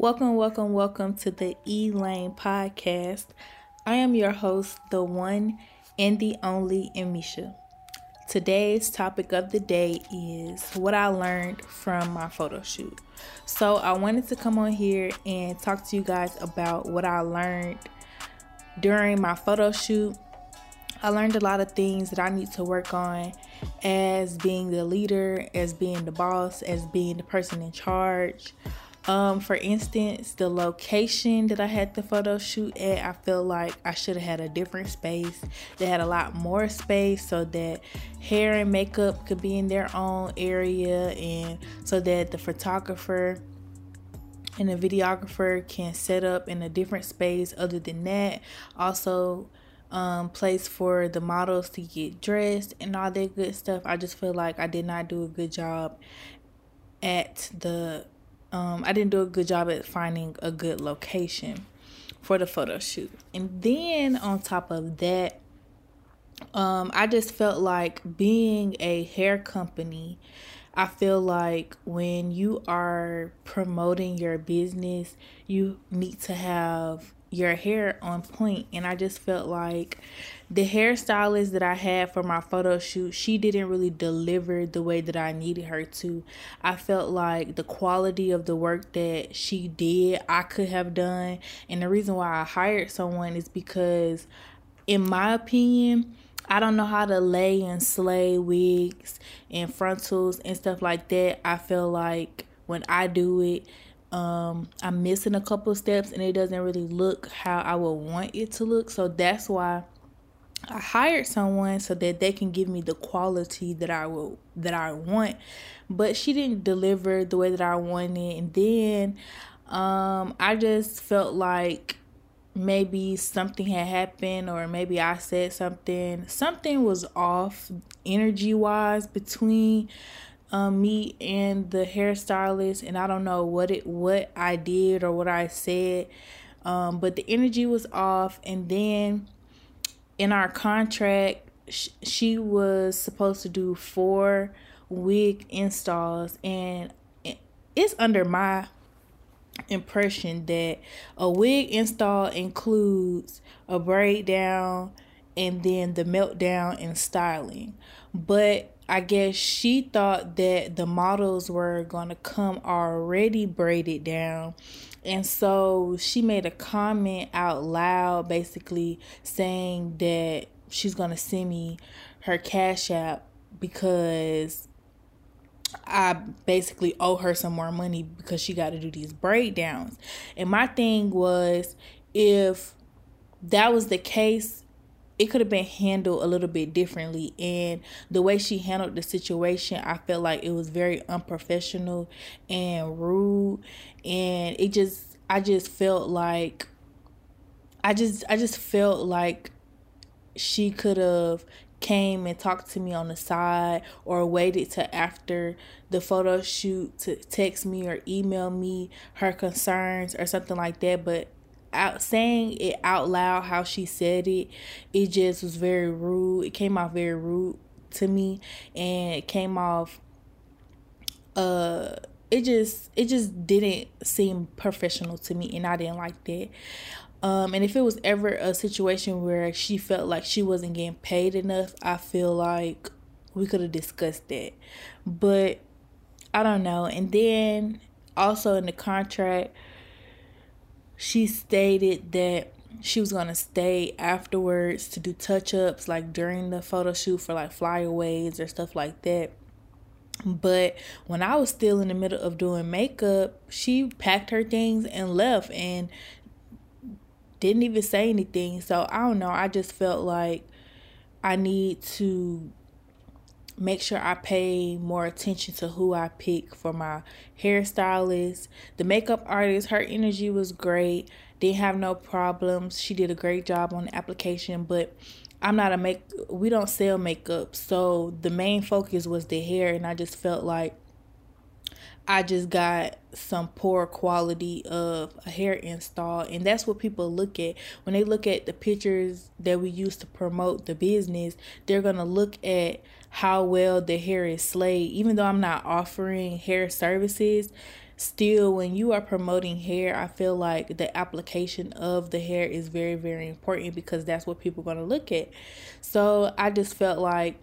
Welcome, welcome, welcome to the E Lane podcast. I am your host, the one and the only Amisha. Today's topic of the day is what I learned from my photo shoot. So, I wanted to come on here and talk to you guys about what I learned during my photo shoot. I learned a lot of things that I need to work on as being the leader, as being the boss, as being the person in charge. Um, for instance, the location that I had the photo shoot at, I feel like I should have had a different space. They had a lot more space so that hair and makeup could be in their own area and so that the photographer and the videographer can set up in a different space other than that. Also, um, place for the models to get dressed and all that good stuff. I just feel like I did not do a good job at the um, I didn't do a good job at finding a good location for the photo shoot. And then on top of that, um, I just felt like being a hair company, I feel like when you are promoting your business, you need to have your hair on point and i just felt like the hairstylist that i had for my photo shoot she didn't really deliver the way that i needed her to i felt like the quality of the work that she did i could have done and the reason why i hired someone is because in my opinion I don't know how to lay and slay wigs and frontals and stuff like that. I feel like when I do it, um i'm missing a couple steps and it doesn't really look how i would want it to look. So that's why i hired someone so that they can give me the quality that i will that i want. But she didn't deliver the way that i wanted. And then um i just felt like maybe something had happened or maybe i said something. Something was off energy wise between um, me and the hairstylist, and I don't know what it what I did or what I said, um, but the energy was off. And then in our contract, sh- she was supposed to do four wig installs, and it's under my impression that a wig install includes a braid down and then the meltdown and styling. But I guess she thought that the models were going to come already braided down. And so she made a comment out loud, basically saying that she's going to send me her Cash App because I basically owe her some more money because she got to do these breakdowns. And my thing was if that was the case, it could have been handled a little bit differently. And the way she handled the situation i felt like it was very unprofessional and rude. And it just i just felt like i just i just felt like she could have came and talked to me on the side or waited to after the photo shoot to text me or email me her concerns or something like that. But out saying it out loud how she said it it just was very rude. It came off very rude to me and it came off uh it just it just didn't seem professional to me and I didn't like that. Um and if it was ever a situation where she felt like she wasn't getting paid enough I feel like we could have discussed that. But I don't know. And then also in the contract she stated that she was gonna stay afterwards to do touch ups like during the photo shoot for like flyaways or stuff like that. But when I was still in the middle of doing makeup, she packed her things and left and didn't even say anything. So I don't know. I just felt like I need to make sure I pay more attention to who I pick for my hairstylist. The makeup artist, her energy was great. Didn't have no problems. She did a great job on the application, but I'm not a make we don't sell makeup. So the main focus was the hair and I just felt like I just got some poor quality of a hair install and that's what people look at. When they look at the pictures that we use to promote the business they're going to look at how well the hair is slayed. Even though I'm not offering hair services still when you are promoting hair i feel like the application of the hair is very very important because that's what people are going to look at. So i just felt like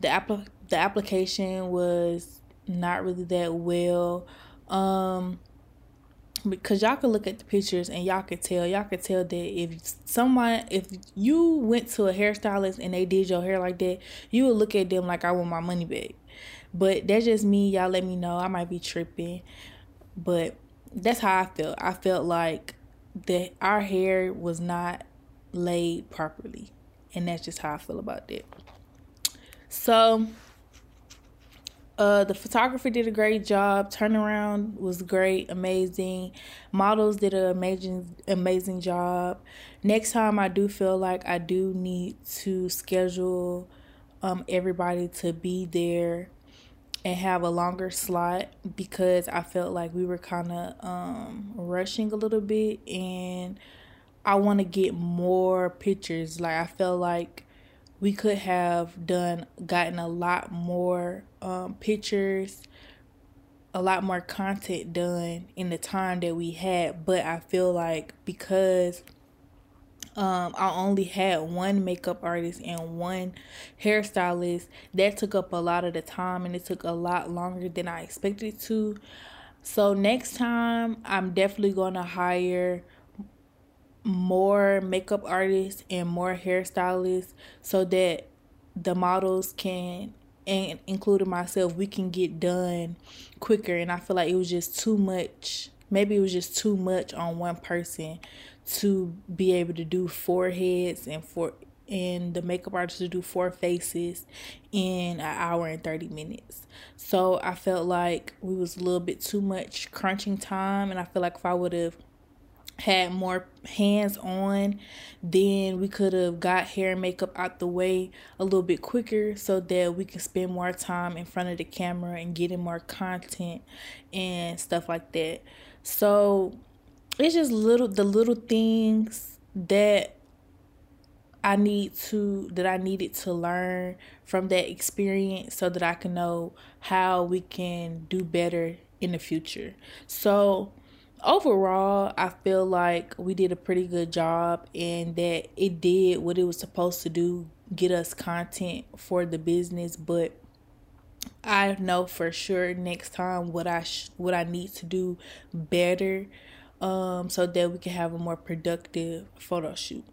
the app the application was not really that well. Um because y'all could look at the pictures and y'all could tell y'all could tell that if someone if you went to a hairstylist and they did your hair like that you would look at them like i want my money back. But that's just me. Y'all let me know. I might be tripping. But that's how i felt. I felt like that our hair was not laid properly. And that's just how i feel about that. So uh, the photographer did a great job. Turnaround was great, amazing. Models did an amazing, amazing job. Next time, I do feel like I do need to schedule um, everybody to be there and have a longer slot because I felt like we were kind of um, rushing a little bit and I want to get more pictures. Like I felt like we could have done gotten a lot more um, pictures a lot more content done in the time that we had but i feel like because um, I only had one makeup artist and one hairstylist. That took up a lot of the time and it took a lot longer than I expected to. So next time, I'm definitely going to hire more makeup artists and more hairstylists so that the models can and including myself we can get done quicker. And i feel like it was just too much maybe it was just too much on one person to be able to do four heads and four and the makeup artist to do four faces in an hour and 30 minutes. So i felt like we was a little bit too much crunching time. And i feel like if i would have had more hands on, then we could have got hair and makeup out the way a little bit quicker so that we can spend more time in front of the camera and getting more content and stuff like that. So it's just little the little things that I need to that I needed to learn from that experience so that I can know how we can do better in the future. So overall, I feel like we did a pretty good job and that it did what it was supposed to do get us content for the business, but I know for sure next time what I sh- what I need to do better um so that we can have a more productive photo shoot.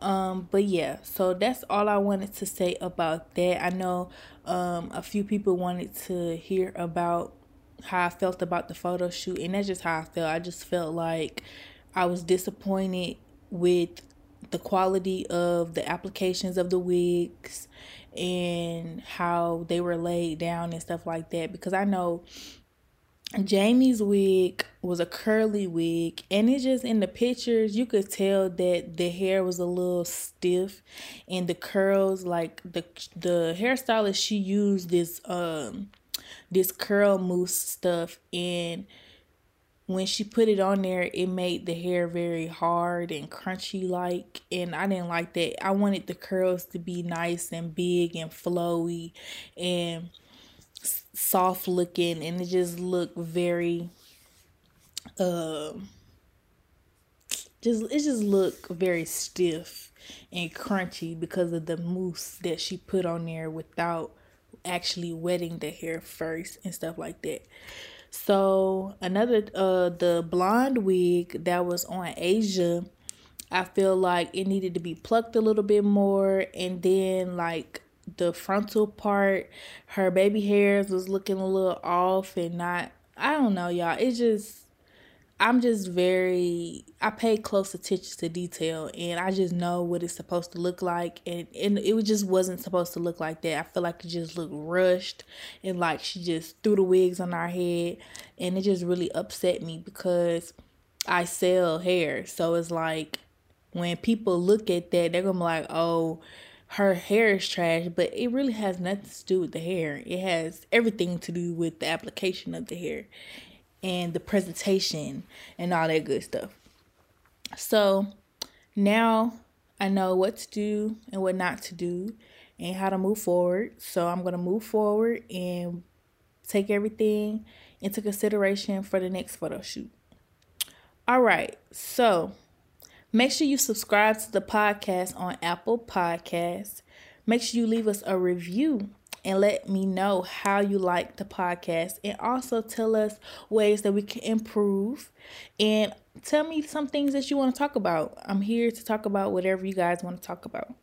Um but yeah, so that's all I wanted to say about that. I know um a few people wanted to hear about how I felt about the photo shoot, and that's just how I felt. I just felt like I was disappointed with the quality of the applications of the wigs and how they were laid down and stuff like that because I know Jamie's wig was a curly wig and it's just in the pictures you could tell that the hair was a little stiff and the curls like the the hairstylist she used this um this curl mousse stuff and when she put it on there it made the hair very hard and crunchy like and I didn't like that. I wanted the curls to be nice and big and flowy and soft looking and it just looked very um just it just looked very stiff and crunchy because of the mousse that she put on there without actually wetting the hair first and stuff like that. So another uh the blonde wig that was on Asia, I feel like it needed to be plucked a little bit more and then like the frontal part, her baby hairs was looking a little off and not I don't know y'all. It just I'm just very I pay close attention to detail and I just know what it's supposed to look like and, and it just wasn't supposed to look like that. I feel like it just looked rushed and like she just threw the wigs on our head and it just really upset me because I sell hair. So it's like when people look at that they're gonna be like, Oh, her hair is trash, but it really has nothing to do with the hair. It has everything to do with the application of the hair and the presentation and all that good stuff. So now I know what to do and what not to do and how to move forward. So I'm going to move forward and take everything into consideration for the next photo shoot. All right, so make sure you subscribe to the podcast on Apple Podcasts. Make sure you leave us a review and let me know how you like the podcast and also tell us ways that we can improve and tell me some things that you want to talk about. I'm here to talk about whatever you guys want to talk about.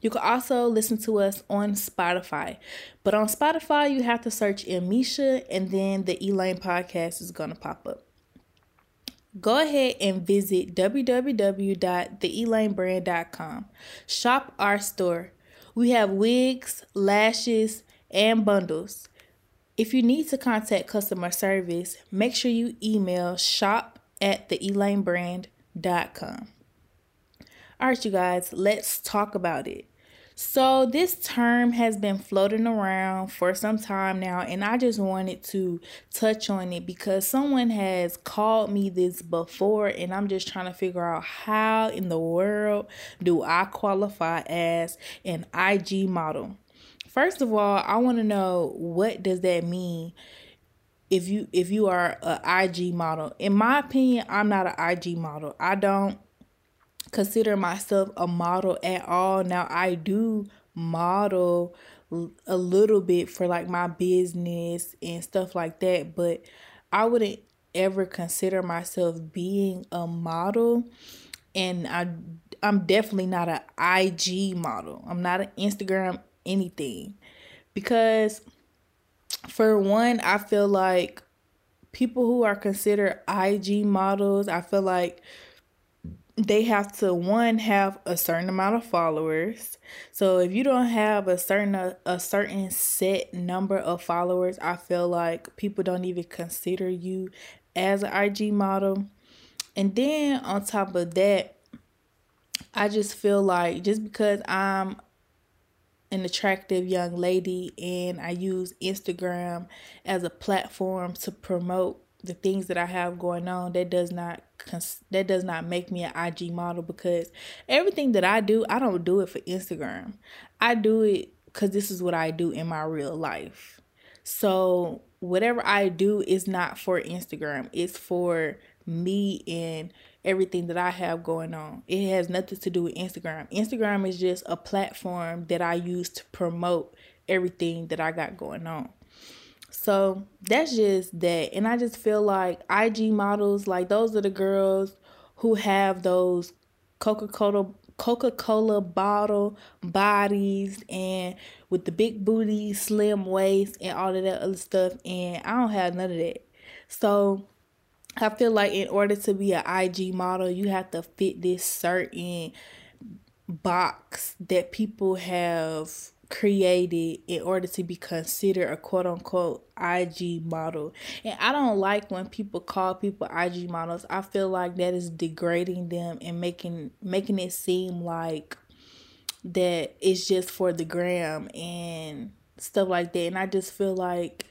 You can also listen to us on Spotify. But on Spotify, you have to search Amisha and then the Elaine podcast is going to pop up. Go ahead and visit www.theelainebrand.com. Shop our store. We have wigs, lashes, and bundles. If you need to contact customer service, make sure you email shop at the theelainebrand.com. All right, you guys, let's talk about it. So, this term has been floating around for some time now, and I just wanted to touch on it because someone has called me this before, and I'm just trying to figure out how in the world do I qualify as an IG model. First of all, I want to know what does that mean if you if you are a IG model. In my opinion, I'm not an IG model. I don't consider myself a model at all. Now I do model a little bit for like my business and stuff like that, but I wouldn't ever consider myself being a model and I I'm definitely not an IG model. I'm not an Instagram anything. Because for one, I feel like people who are considered IG models, I feel like they have to one have a certain amount of followers. So if you don't have a certain a, a certain set number of followers, I feel like people don't even consider you as an IG model. And then on top of that, I just feel like just because I'm an attractive young lady and I use Instagram as a platform to promote the things that I have going on that does not that does not make me an IG model because everything that I do I don't do it for Instagram. I do it cuz this is what I do in my real life. So whatever I do is not for Instagram. It's for me and everything that I have going on. It has nothing to do with Instagram. Instagram is just a platform that I use to promote everything that I got going on. So that's just that. And I just feel like IG models, like those are the girls who have those Coca-Cola Coca-Cola bottle bodies and with the big booty, slim waist and all of that other stuff. And I don't have none of that. So I feel like in order to be an IG model, you have to fit this certain box that people have created in order to be considered a quote unquote IG model. And I don't like when people call people IG models. I feel like that is degrading them and making making it seem like that it's just for the gram and stuff like that. And I just feel like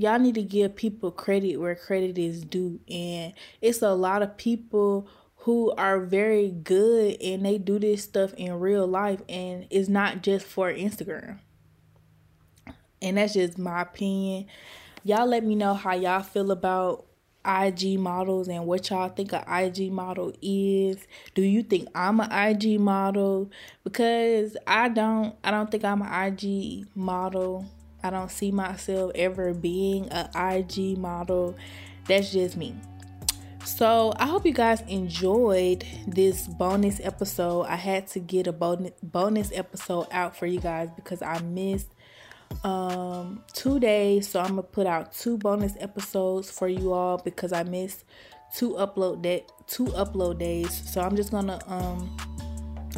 y'all need to give people credit where credit is due and it's a lot of people who are very good and they do this stuff in real life and it's not just for Instagram. And that's just my opinion. Y'all let me know how y'all feel about IG models and what y'all think an IG model is. Do you think I'm an IG model? Because I don't I don't think I'm an IG model. I don't see myself ever being an IG model. That's just me. So, I hope you guys enjoyed this bonus episode. I had to get a bonus episode out for you guys because I missed um 2 days. So, I'm to put out two bonus episodes for you all because I missed two upload that two upload days. So, I'm just to um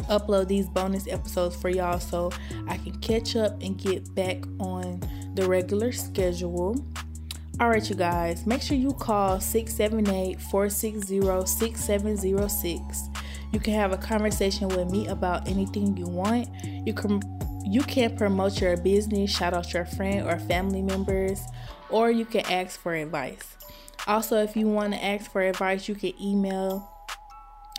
upload these bonus episodes for y'all so I can catch up and get back on the regular schedule. All right, you guys, make sure you call 678 460 6706. You can have a conversation with me about anything you want. You can you can promote your business, shout out your friend or family members, or you can ask for advice. Also, if you want to ask for advice, you can email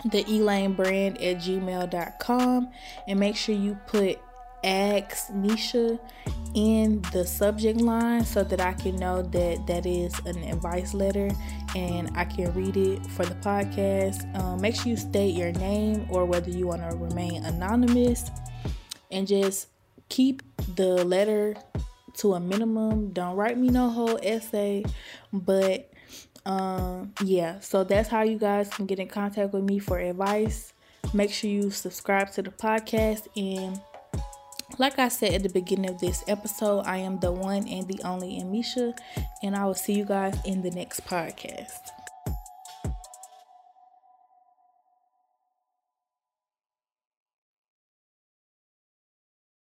the Elaine brand at gmail.com and make sure you put ask Misha in the subject line so that I can know that that is an advice letter and I can read it for the podcast. Um, make sure you state your name or whether you want to remain anonymous and just keep the letter to a minimum. Don't write me no whole essay, but um, yeah, so that's how you guys can get in contact with me for advice. Make sure you subscribe to the podcast. And like I said at the beginning of this episode, I am the one and the only Amisha. And I will see you guys in the next podcast.